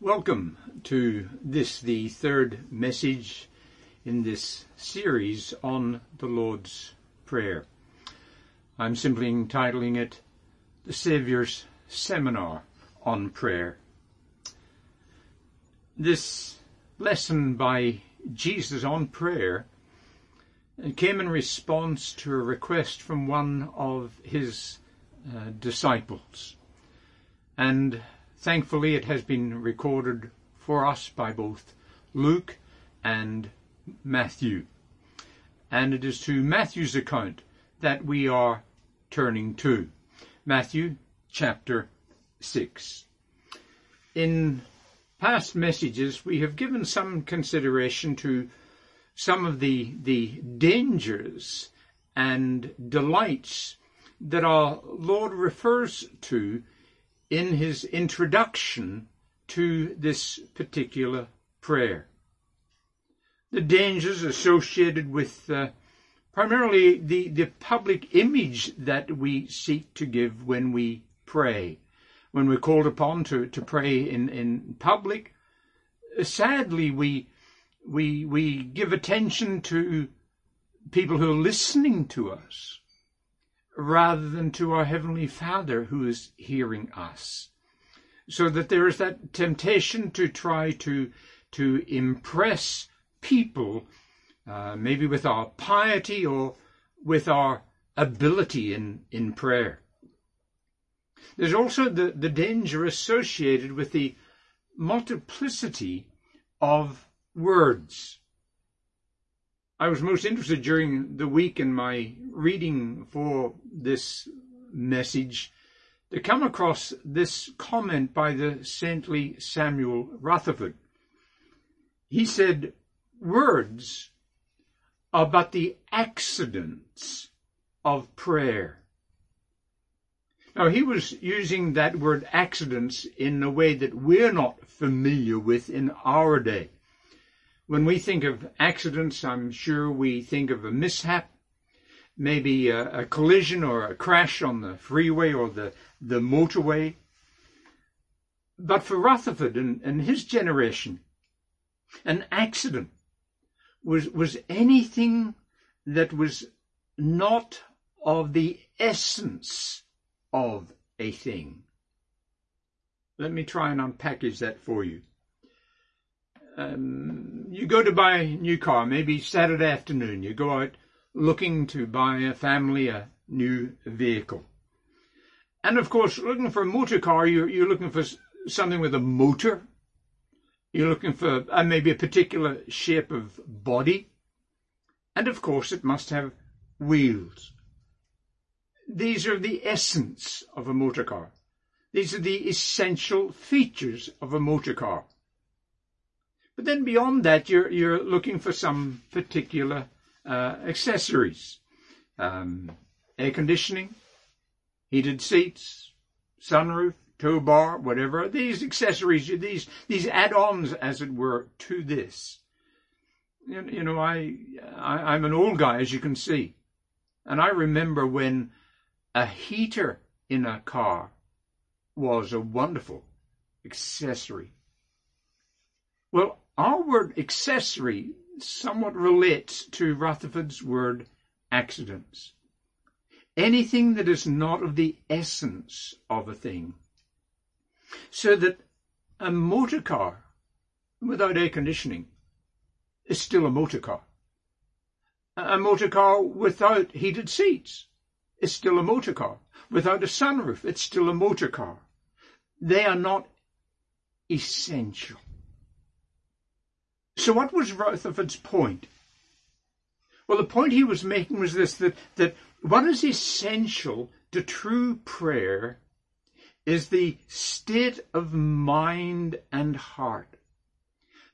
Welcome to this, the third message in this series on the Lord's Prayer. I'm simply entitling it The Saviour's Seminar on Prayer. This lesson by Jesus on prayer came in response to a request from one of his uh, disciples. And Thankfully, it has been recorded for us by both Luke and Matthew. And it is to Matthew's account that we are turning to. Matthew chapter 6. In past messages, we have given some consideration to some of the, the dangers and delights that our Lord refers to in his introduction to this particular prayer. The dangers associated with uh, primarily the, the public image that we seek to give when we pray. When we're called upon to, to pray in, in public, sadly we, we, we give attention to people who are listening to us rather than to our Heavenly Father who is hearing us. So that there is that temptation to try to, to impress people, uh, maybe with our piety or with our ability in, in prayer. There's also the, the danger associated with the multiplicity of words. I was most interested during the week in my reading for this message to come across this comment by the saintly Samuel Rutherford. He said, Words are but the accidents of prayer. Now, he was using that word accidents in a way that we're not familiar with in our day. When we think of accidents, I'm sure we think of a mishap, maybe a, a collision or a crash on the freeway or the, the motorway. But for Rutherford and, and his generation, an accident was, was anything that was not of the essence of a thing. Let me try and unpackage that for you um, you go to buy a new car, maybe Saturday afternoon, you go out looking to buy a family a new vehicle. And of course, looking for a motor car, you're, you're looking for something with a motor. You're looking for uh, maybe a particular shape of body. And of course, it must have wheels. These are the essence of a motor car. These are the essential features of a motor car. But then beyond that, you're, you're looking for some particular uh, accessories. Um, air conditioning, heated seats, sunroof, tow bar, whatever. These accessories, these, these add-ons, as it were, to this. You, you know, I, I, I'm an old guy, as you can see. And I remember when a heater in a car was a wonderful accessory. Well, our word accessory somewhat relates to Rutherford's word accidents. Anything that is not of the essence of a thing. So that a motor car without air conditioning is still a motor car. A motor car without heated seats is still a motor car. Without a sunroof, it's still a motor car. They are not essential. So what was Rutherford's point? Well, the point he was making was this, that, that what is essential to true prayer is the state of mind and heart.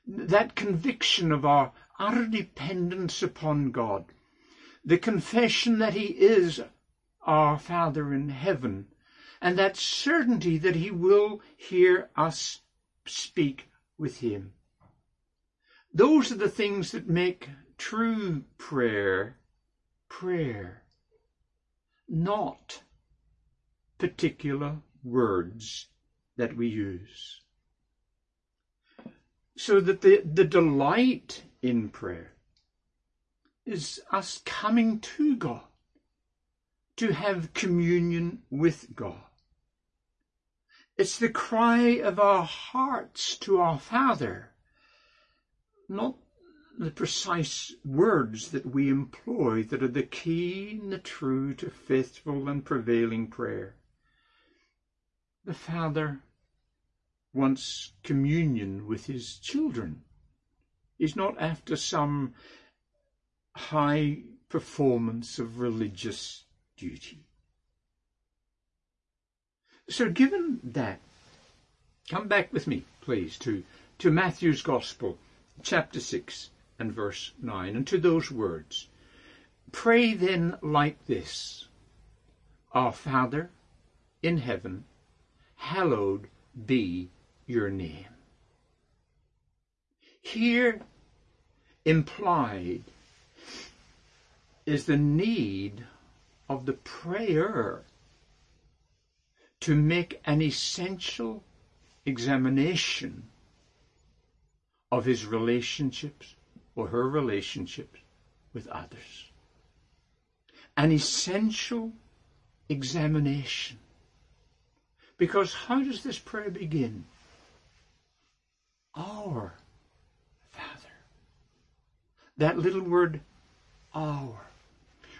That conviction of our utter dependence upon God. The confession that He is our Father in heaven. And that certainty that He will hear us speak with Him. Those are the things that make true prayer prayer, not particular words that we use. So that the, the delight in prayer is us coming to God to have communion with God. It's the cry of our hearts to our Father, not the precise words that we employ that are the key and the true to faithful and prevailing prayer. The Father wants communion with his children. He's not after some high performance of religious duty. So, given that, come back with me, please, to, to Matthew's Gospel, chapter 6 and verse 9, and to those words. Pray then like this Our Father in heaven, hallowed be your name. Here implied is the need of the prayer to make an essential examination of his relationships or her relationships with others. An essential examination. Because how does this prayer begin? Our Father. That little word, our,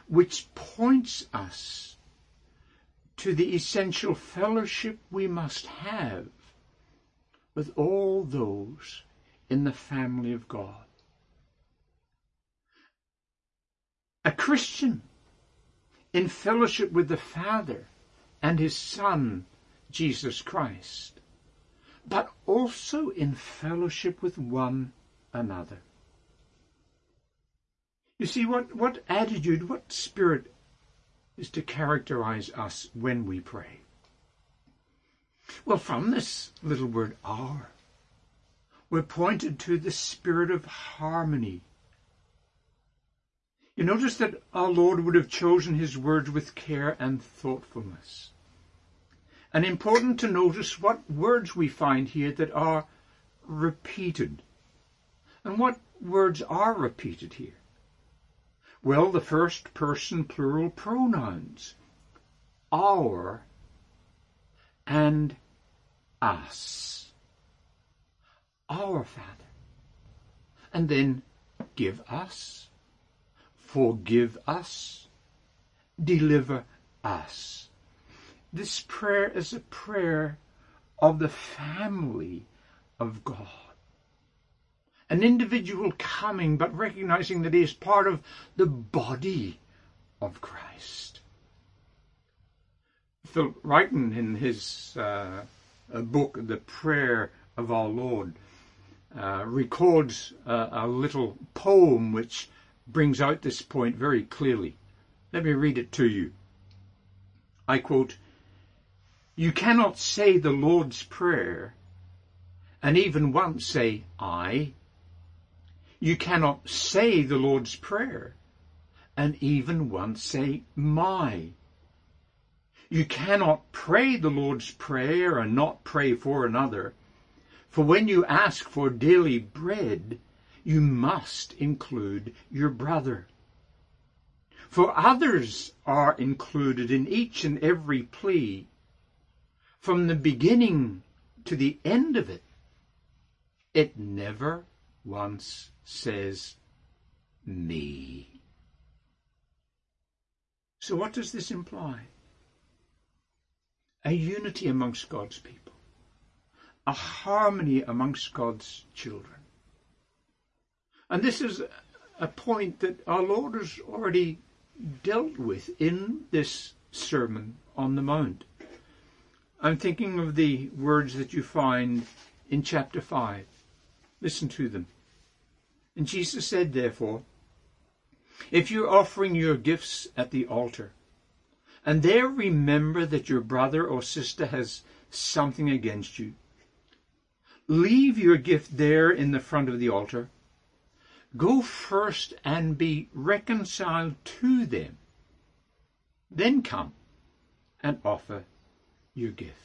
which points us to the essential fellowship we must have with all those in the family of God. A Christian in fellowship with the Father and his Son, Jesus Christ, but also in fellowship with one another. You see, what, what attitude, what spirit is to characterize us when we pray? Well, from this little word our, we're pointed to the spirit of harmony. You notice that our Lord would have chosen his words with care and thoughtfulness. And important to notice what words we find here that are repeated. And what words are repeated here? Well, the first person plural pronouns. Our and us. Our Father. And then give us, forgive us, deliver us. This prayer is a prayer of the family of God an individual coming, but recognizing that he is part of the body of Christ. Philip Ryken, in his uh, book, The Prayer of Our Lord, uh, records a, a little poem which brings out this point very clearly. Let me read it to you. I quote, You cannot say the Lord's Prayer and even once say, I, you cannot say the Lord's Prayer and even once say my. You cannot pray the Lord's Prayer and not pray for another. For when you ask for daily bread, you must include your brother. For others are included in each and every plea, from the beginning to the end of it. It never once says me. So what does this imply? A unity amongst God's people. A harmony amongst God's children. And this is a point that our Lord has already dealt with in this Sermon on the Mount. I'm thinking of the words that you find in chapter 5. Listen to them. And Jesus said, therefore, if you're offering your gifts at the altar, and there remember that your brother or sister has something against you, leave your gift there in the front of the altar. Go first and be reconciled to them. Then come and offer your gift.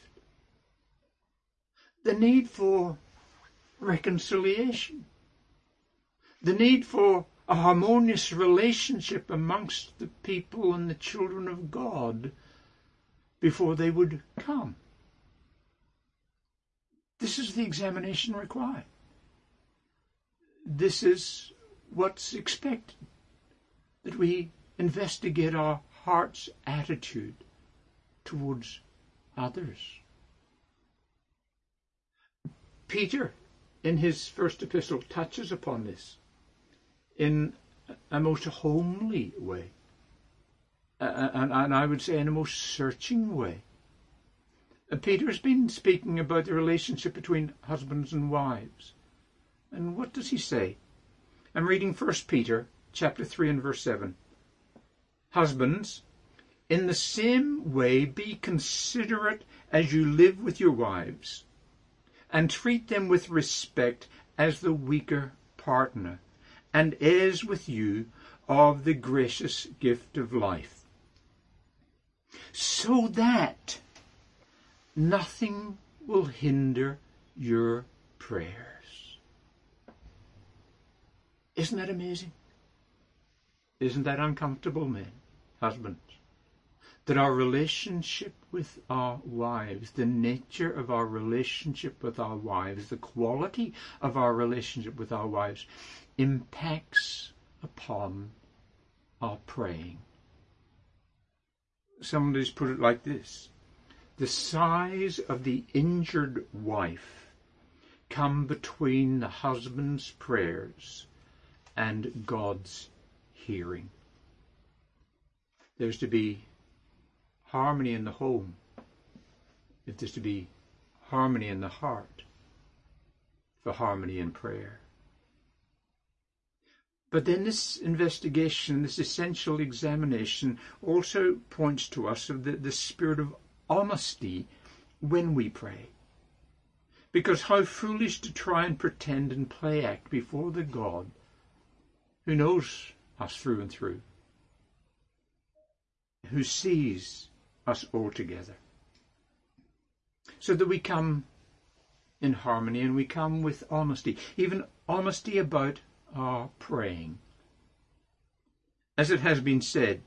The need for reconciliation, the need for a harmonious relationship amongst the people and the children of God before they would come. This is the examination required. This is what's expected. That we investigate our heart's attitude towards others. Peter, in his first epistle, touches upon this in a most homely way, and, I would say in a most searching way. Uh, Peter's been speaking about the relationship between husbands and wives. And what does he say? I'm reading 1 Peter chapter 3 and verse 7. Husbands, in the same way be considerate as you live with your wives, and treat them with respect as the weaker partner, and heirs with you of the gracious gift of life. So that nothing will hinder your prayers. Isn't that amazing? Isn't that uncomfortable, men, husbands? That our relationship with our wives, the nature of our relationship with our wives, the quality of our relationship with our wives impacts upon our praying. Somebody's put it like this the sighs of the injured wife come between the husband's prayers and God's hearing. There's to be harmony in the home if there's to be harmony in the heart for harmony in prayer. But then this investigation, this essential examination, also points to us of the, the spirit of honesty when we pray. Because how foolish to try and pretend and play act before the God who knows us through and through, who sees us all together. So that we come in harmony and we come with honesty, even honesty about our praying. As it has been said,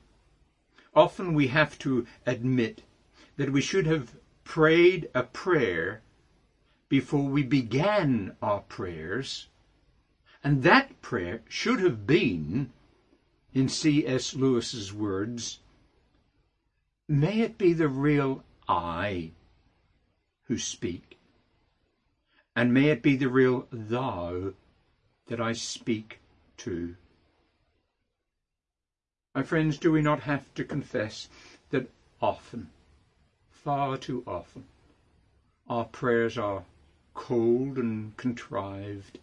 often we have to admit that we should have prayed a prayer before we began our prayers, and that prayer should have been, in C.S. Lewis's words, May it be the real I who speak, and may it be the real Thou that I speak to. My friends, do we not have to confess that often far too often our prayers are cold and contrived,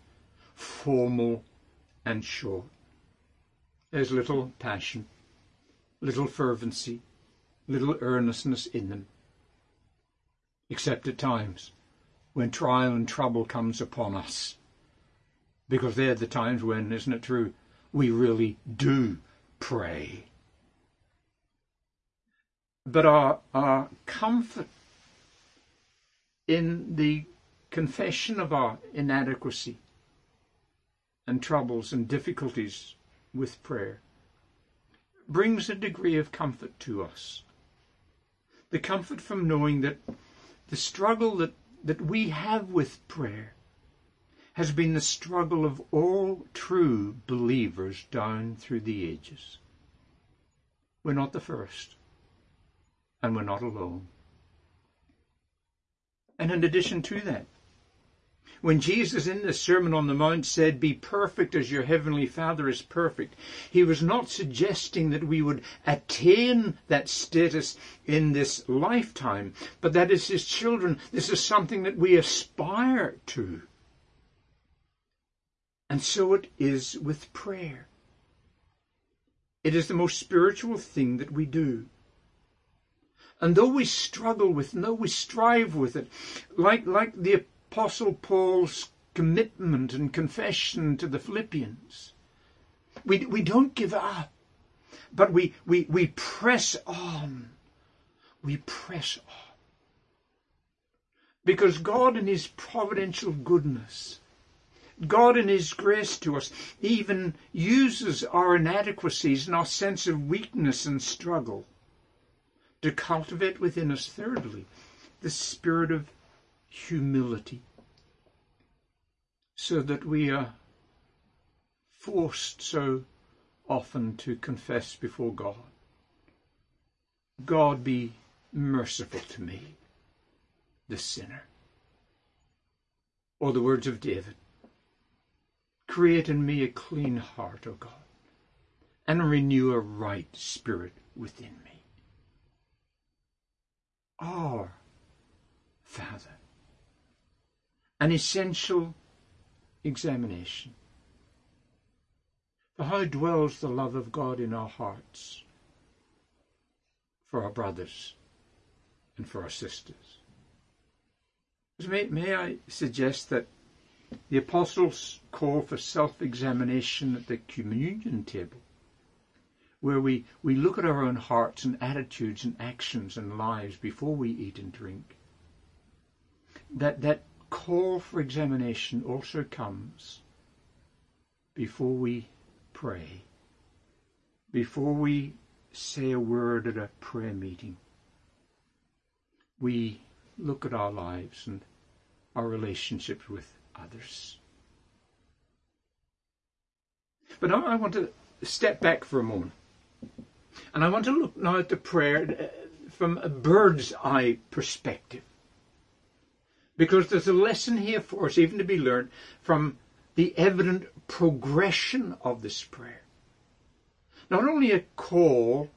formal and short. There's little passion, little fervency, little earnestness in them, except at times when trial and trouble comes upon us. Because they're the times when, isn't it true, we really do pray but our, our comfort in the confession of our inadequacy and troubles and difficulties with prayer brings a degree of comfort to us. The comfort from knowing that the struggle that, that we have with prayer has been the struggle of all true believers down through the ages. We're not the first and we're not alone. And in addition to that, when Jesus in the Sermon on the Mount said, Be perfect as your heavenly Father is perfect, he was not suggesting that we would attain that status in this lifetime, but that as his children, this is something that we aspire to. And so it is with prayer. It is the most spiritual thing that we do. And though we struggle with it, though we strive with it, like, like the Apostle Paul's commitment and confession to the Philippians, we, we don't give up, but we, we, we press on. We press on. Because God, in His providential goodness, God in His grace to us even uses our inadequacies and our sense of weakness and struggle to cultivate within us, thirdly, the spirit of humility, so that we are forced so often to confess before God. God be merciful to me, the sinner. Or the words of David Create in me a clean heart, O God, and renew a right spirit within me. Our Father. An essential examination. For how dwells the love of God in our hearts for our brothers and for our sisters? May, may I suggest that the apostles call for self-examination at the communion table, where we, we look at our own hearts and attitudes and actions and lives before we eat and drink. That, that call for examination also comes before we pray, before we say a word at a prayer meeting. We look at our lives and our relationships with others. But now I want to step back for a moment. And I want to look now at the prayer uh, from a bird's eye perspective. Because there's a lesson here for us, even to be learned from the evident progression of this prayer. Not only a call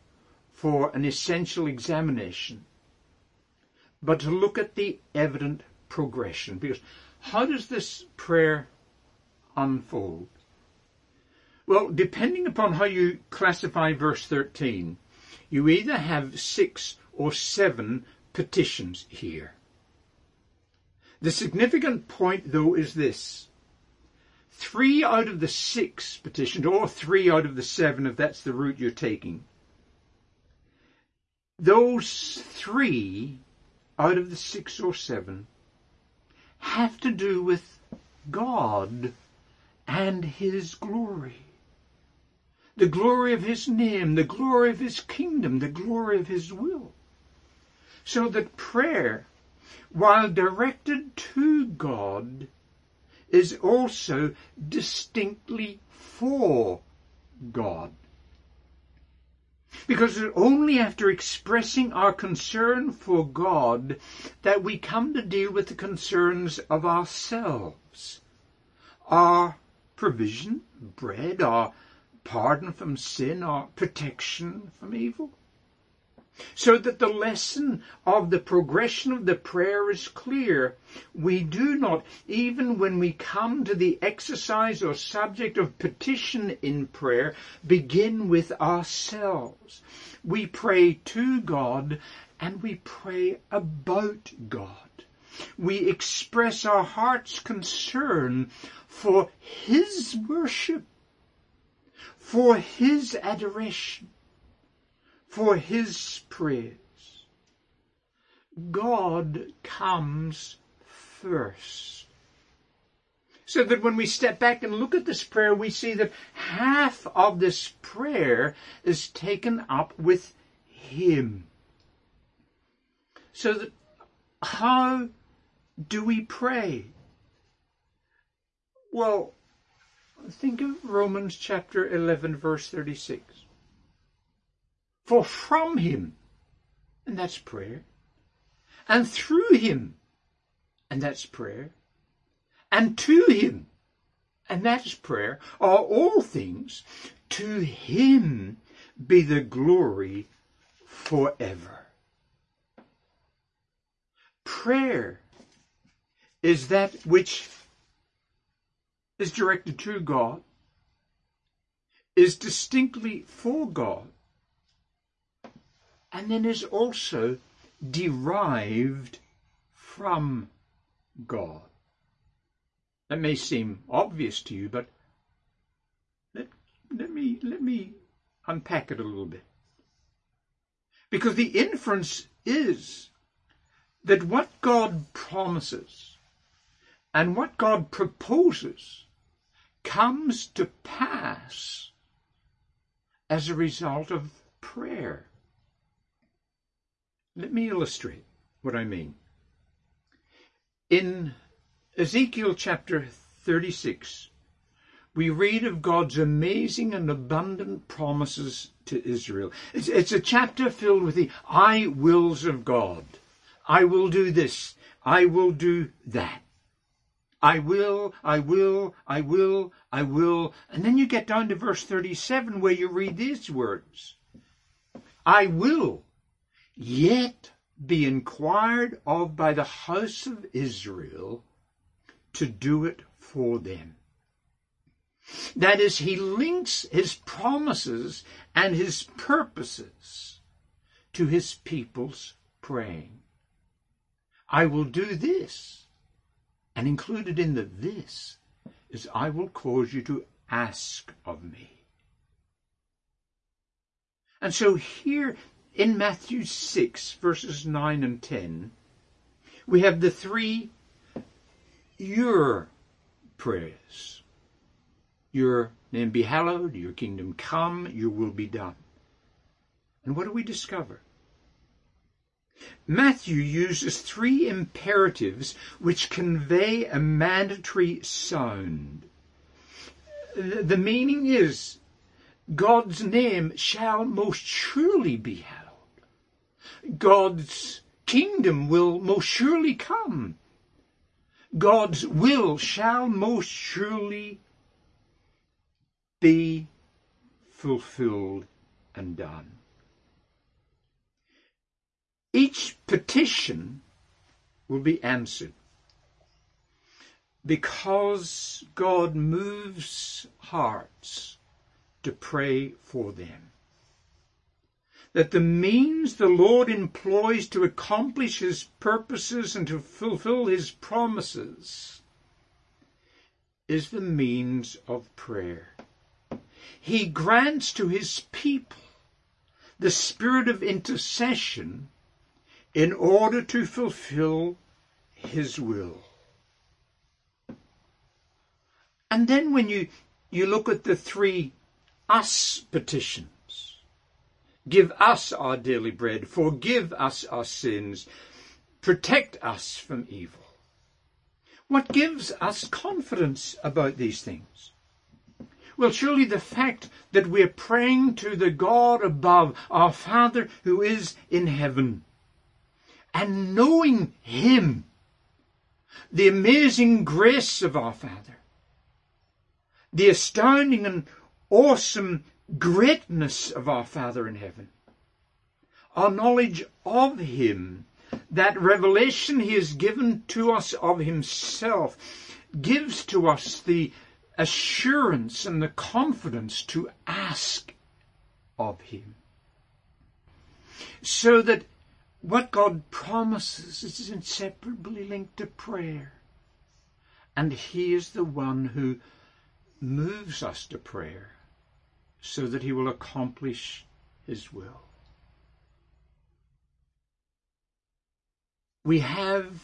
for an essential examination, but to look at the evident progression. Because how does this prayer unfold? Well, depending upon how you classify verse 13, you either have six or seven petitions here. The significant point, though, is this. Three out of the six petitions, or three out of the seven, if that's the route you're taking, those three out of the six or seven have to do with God and His glory. The glory of His name, the glory of His kingdom, the glory of His will. So that prayer, while directed to God, is also distinctly for God. Because it's only after expressing our concern for God that we come to deal with the concerns of ourselves. Our provision, bread, our pardon from sin, or protection from evil. So that the lesson of the progression of the prayer is clear. We do not, even when we come to the exercise or subject of petition in prayer, begin with ourselves. We pray to God and we pray about God. We express our heart's concern for His worship, for His adoration for his praise. God comes first. So that when we step back and look at this prayer, we see that half of this prayer is taken up with Him. So that how do we pray? Well, think of Romans chapter 11 verse 36. For from him, and that's prayer, and through him, and that's prayer, and to him, and that's prayer, are all things. To him be the glory forever. Prayer is that which is directed to God, is distinctly for God, and then is also derived from God. That may seem obvious to you, but let, let me let me unpack it a little bit. Because the inference is that what God promises and what God proposes comes to pass as a result of prayer. Let me illustrate what I mean. In Ezekiel chapter 36, we read of God's amazing and abundant promises to Israel. It's, it's, a chapter filled with the I wills of God. I will do this. I will do that. I will, I will, I will, I will. And then you get down to verse 37 where you read these words. I will yet be inquired of by the house of Israel to do it for them. That is, he links his promises and his purposes to his people's praying. I will do this. And included in the this is I will cause you to ask of me. And so here in Matthew 6, verses 9 and 10, we have the three your prayers. Your name be hallowed, your kingdom come, your will be done. And what do we discover? Matthew uses three imperatives which convey a mandatory sound. The meaning is God's name shall most surely be hallowed. God's kingdom will most surely come. God's will shall most surely be fulfilled and done. Each petition will be answered because God moves hearts to pray for them. That the means the Lord employs to accomplish his purposes and to fulfill his promises is the means of prayer. He grants to his people the spirit of intercession in order to fulfill his will. And then when you, you look at the three us petitions, give us our daily bread, forgive us our sins, protect us from evil. What gives us confidence about these things? Well, surely the fact that we're praying to the God above, our Father who is in heaven and knowing Him, the amazing grace of our Father, the astounding and awesome greatness of our Father in heaven, our knowledge of Him, that revelation He has given to us of Himself, gives to us the assurance and the confidence to ask of Him. So that what God promises is inseparably linked to prayer. And He is the one who moves us to prayer so that He will accomplish His will. We have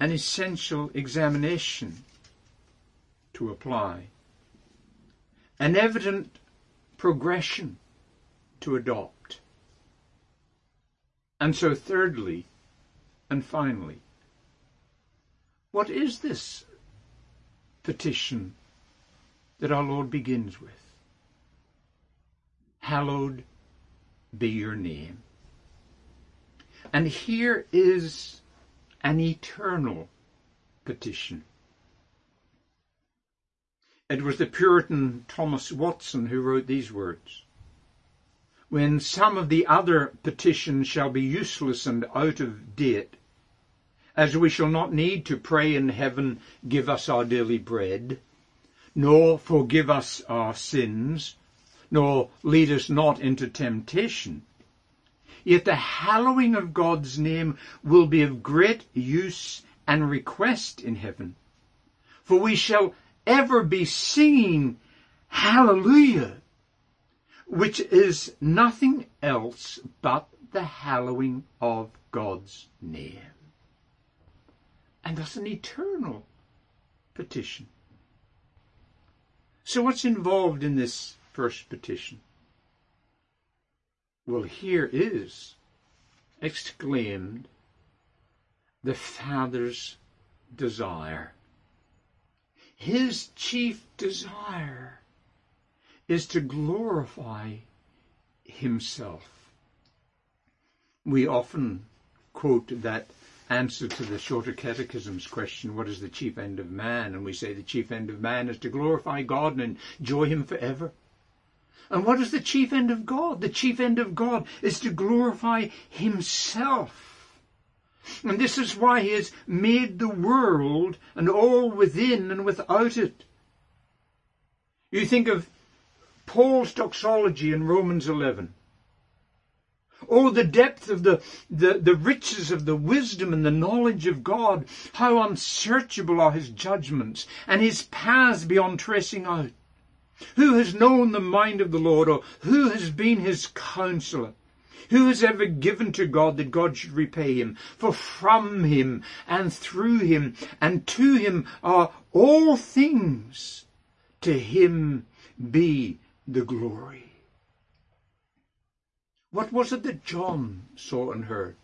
an essential examination to apply, an evident progression to adopt. And so, thirdly and finally, what is this petition that our Lord begins with? Hallowed be your name. And here is an eternal petition. It was the Puritan Thomas Watson who wrote these words when some of the other petitions shall be useless and out of date, as we shall not need to pray in heaven, give us our daily bread, nor forgive us our sins, nor lead us not into temptation. Yet the hallowing of God's name will be of great use and request in heaven. For we shall ever be singing Hallelujah which is nothing else but the hallowing of God's name. And that's an eternal petition. So what's involved in this first petition? Well, here is exclaimed the Father's desire. His chief desire is to glorify himself. We often quote that answer to the shorter catechism's question, what is the chief end of man? And we say the chief end of man is to glorify God and enjoy him forever. And what is the chief end of God? The chief end of God is to glorify himself. And this is why he has made the world and all within and without it. You think of Paul's doxology in Romans 11. Oh, the depth of the, the, the riches of the wisdom and the knowledge of God. How unsearchable are his judgments and his paths beyond tracing out. Who has known the mind of the Lord or who has been his counselor? Who has ever given to God that God should repay him? For from him and through him and to him are all things. To him be the glory. What was it that John saw and heard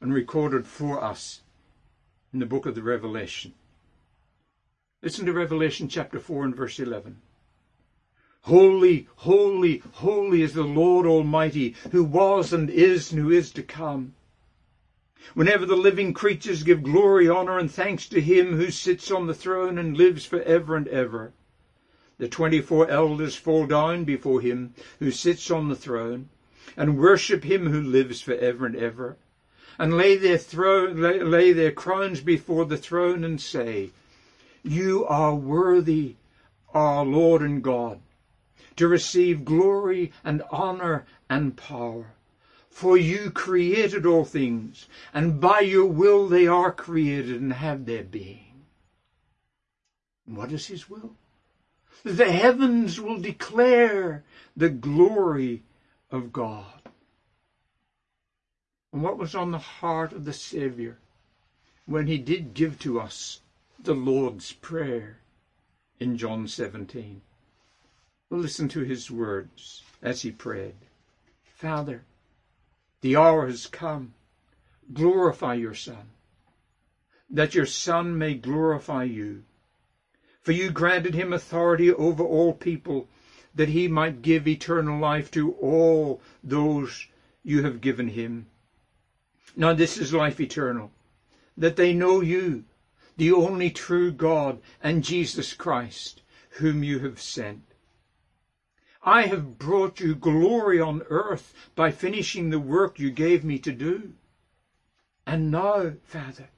and recorded for us in the book of the Revelation? Listen to Revelation chapter 4 and verse 11. Holy, holy, holy is the Lord Almighty, who was and is and who is to come. Whenever the living creatures give glory, honor, and thanks to him who sits on the throne and lives for ever and ever, the twenty-four elders fall down before him who sits on the throne and worship him who lives for ever and ever, and lay their, throne, lay, lay their crowns before the throne and say, You are worthy, our Lord and God, to receive glory and honor and power. For you created all things, and by your will they are created and have their being. What is his will? The heavens will declare the glory of God. And what was on the heart of the Saviour when he did give to us the Lord's Prayer in John 17? Well, listen to his words as he prayed. Father, the hour has come. Glorify your Son, that your Son may glorify you. For you granted him authority over all people, that he might give eternal life to all those you have given him. Now this is life eternal, that they know you, the only true God, and Jesus Christ, whom you have sent. I have brought you glory on earth by finishing the work you gave me to do. And now, Father,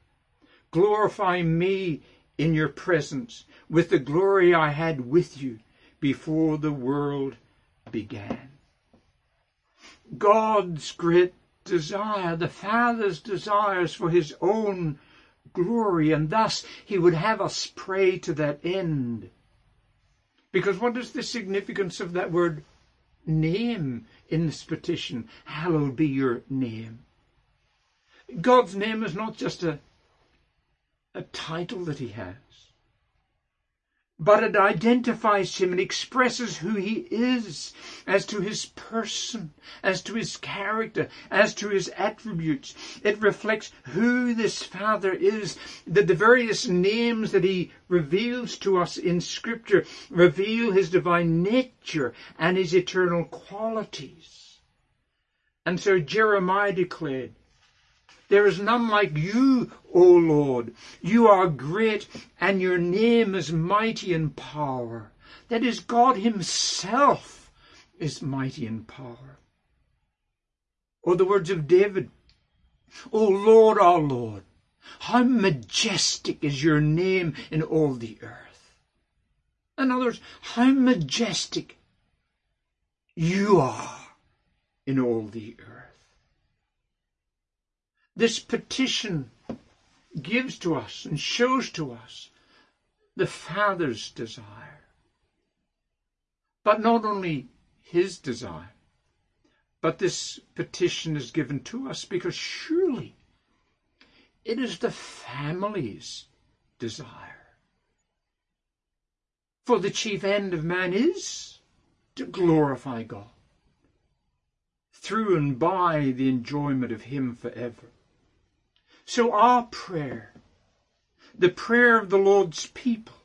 glorify me in your presence with the glory I had with you before the world began. God's great desire, the Father's desires for his own glory, and thus he would have us pray to that end. Because what is the significance of that word name in this petition? Hallowed be your name. God's name is not just a, a title that he has but it identifies him and expresses who he is as to his person, as to his character, as to his attributes. It reflects who this Father is, that the various names that he reveals to us in Scripture reveal his divine nature and his eternal qualities. And so Jeremiah declared, there is none like you, O Lord. You are great, and your name is mighty in power. That is, God Himself is mighty in power. Or the words of David, O Lord, our Lord, how majestic is your name in all the earth. In other words, how majestic you are in all the earth. This petition gives to us and shows to us the Father's desire. But not only his desire, but this petition is given to us because surely it is the family's desire. For the chief end of man is to glorify God through and by the enjoyment of Him forever. So our prayer, the prayer of the Lord's people,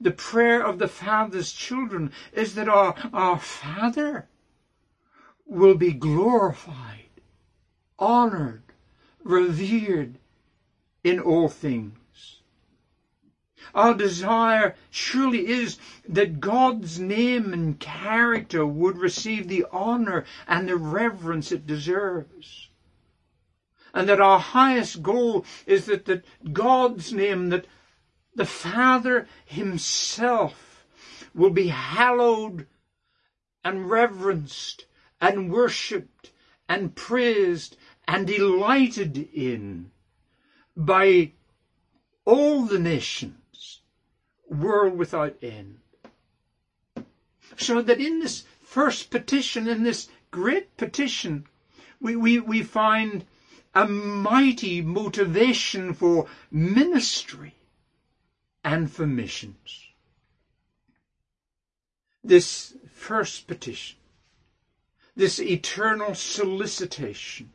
the prayer of the Father's children is that our, our Father will be glorified, honored, revered in all things. Our desire surely is that God's name and character would receive the honor and the reverence it deserves. And that our highest goal is that, that God's name, that the Father Himself will be hallowed and reverenced and worshipped and praised and delighted in by all the nations world without end. So that in this first petition, in this great petition, we, we, we find a mighty motivation for ministry and for missions. This first petition, this eternal solicitation,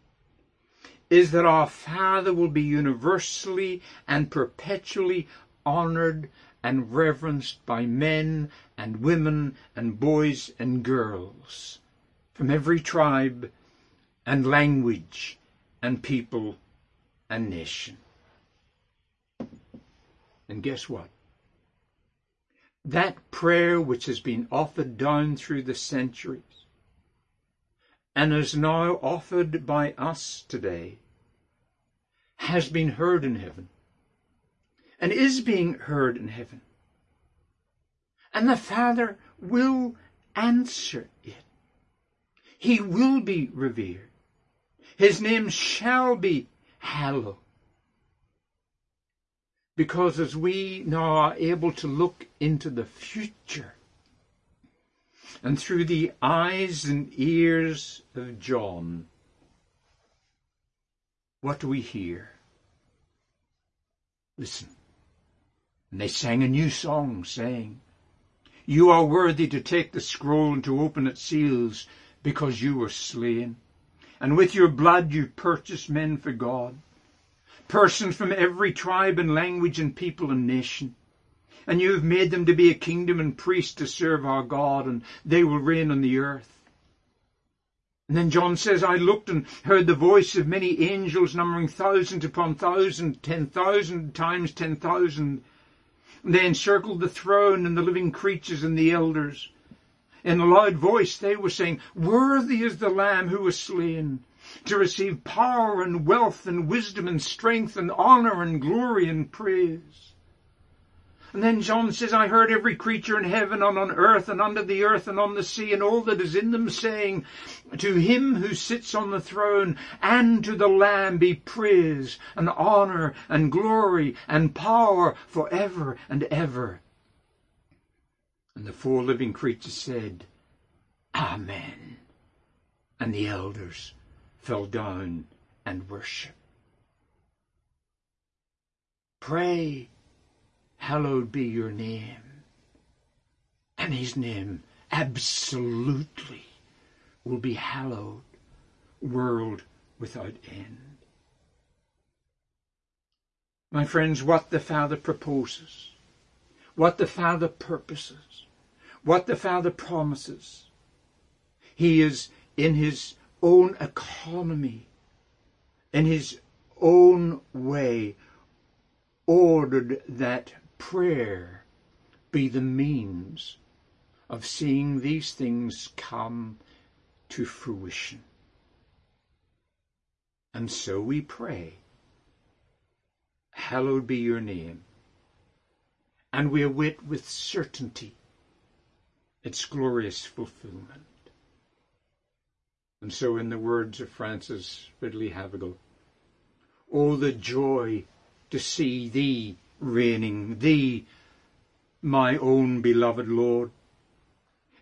is that our Father will be universally and perpetually honored and reverenced by men and women and boys and girls from every tribe and language and people and nation. And guess what? That prayer which has been offered down through the centuries and is now offered by us today has been heard in heaven and is being heard in heaven. And the Father will answer it. He will be revered. His name shall be hallowed. Because as we now are able to look into the future, and through the eyes and ears of John, what do we hear? Listen. And they sang a new song, saying, You are worthy to take the scroll and to open its seals, because you were slain. And with your blood you purchased men for God, persons from every tribe and language and people and nation. And you have made them to be a kingdom and priests to serve our God, and they will reign on the earth. And then John says, I looked and heard the voice of many angels numbering thousand upon thousand, ten thousand times ten thousand, they encircled the throne and the living creatures and the elders. In a loud voice they were saying, Worthy is the Lamb who was slain to receive power and wealth and wisdom and strength and honor and glory and praise. And then John says, I heard every creature in heaven and on earth and under the earth and on the sea and all that is in them saying, To him who sits on the throne and to the Lamb be praise and honor and glory and power for ever and ever. And the four living creatures said, Amen. And the elders fell down and worshiped. Pray hallowed be your name. And his name absolutely will be hallowed, world without end. My friends, what the Father proposes, what the Father purposes, what the Father promises, he is in his own economy, in his own way, ordered that prayer be the means of seeing these things come to fruition. And so we pray, Hallowed be your name. And we await with certainty its glorious fulfillment. And so, in the words of Frances Ridley Havergal, oh, the joy to see thee reigning, thee, my own beloved Lord.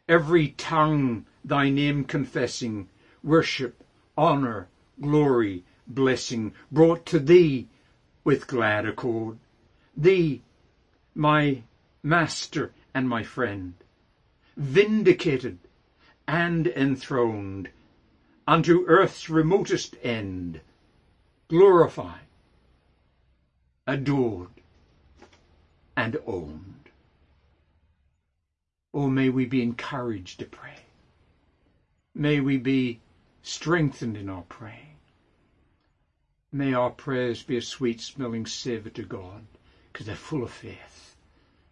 Every tongue thy name confessing, worship, honour, glory, blessing, brought to thee with glad accord. Thee, my Master and my friend, vindicated and enthroned unto earth's remotest end, glorified, adored, and owned. Oh, may we be encouraged to pray. May we be strengthened in our praying. May our prayers be a sweet smelling savour to God because they're full of faith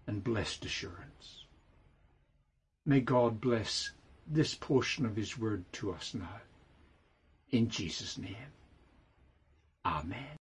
and blessed assurance. May God bless this portion of his word to us now. In Jesus' name. Amen.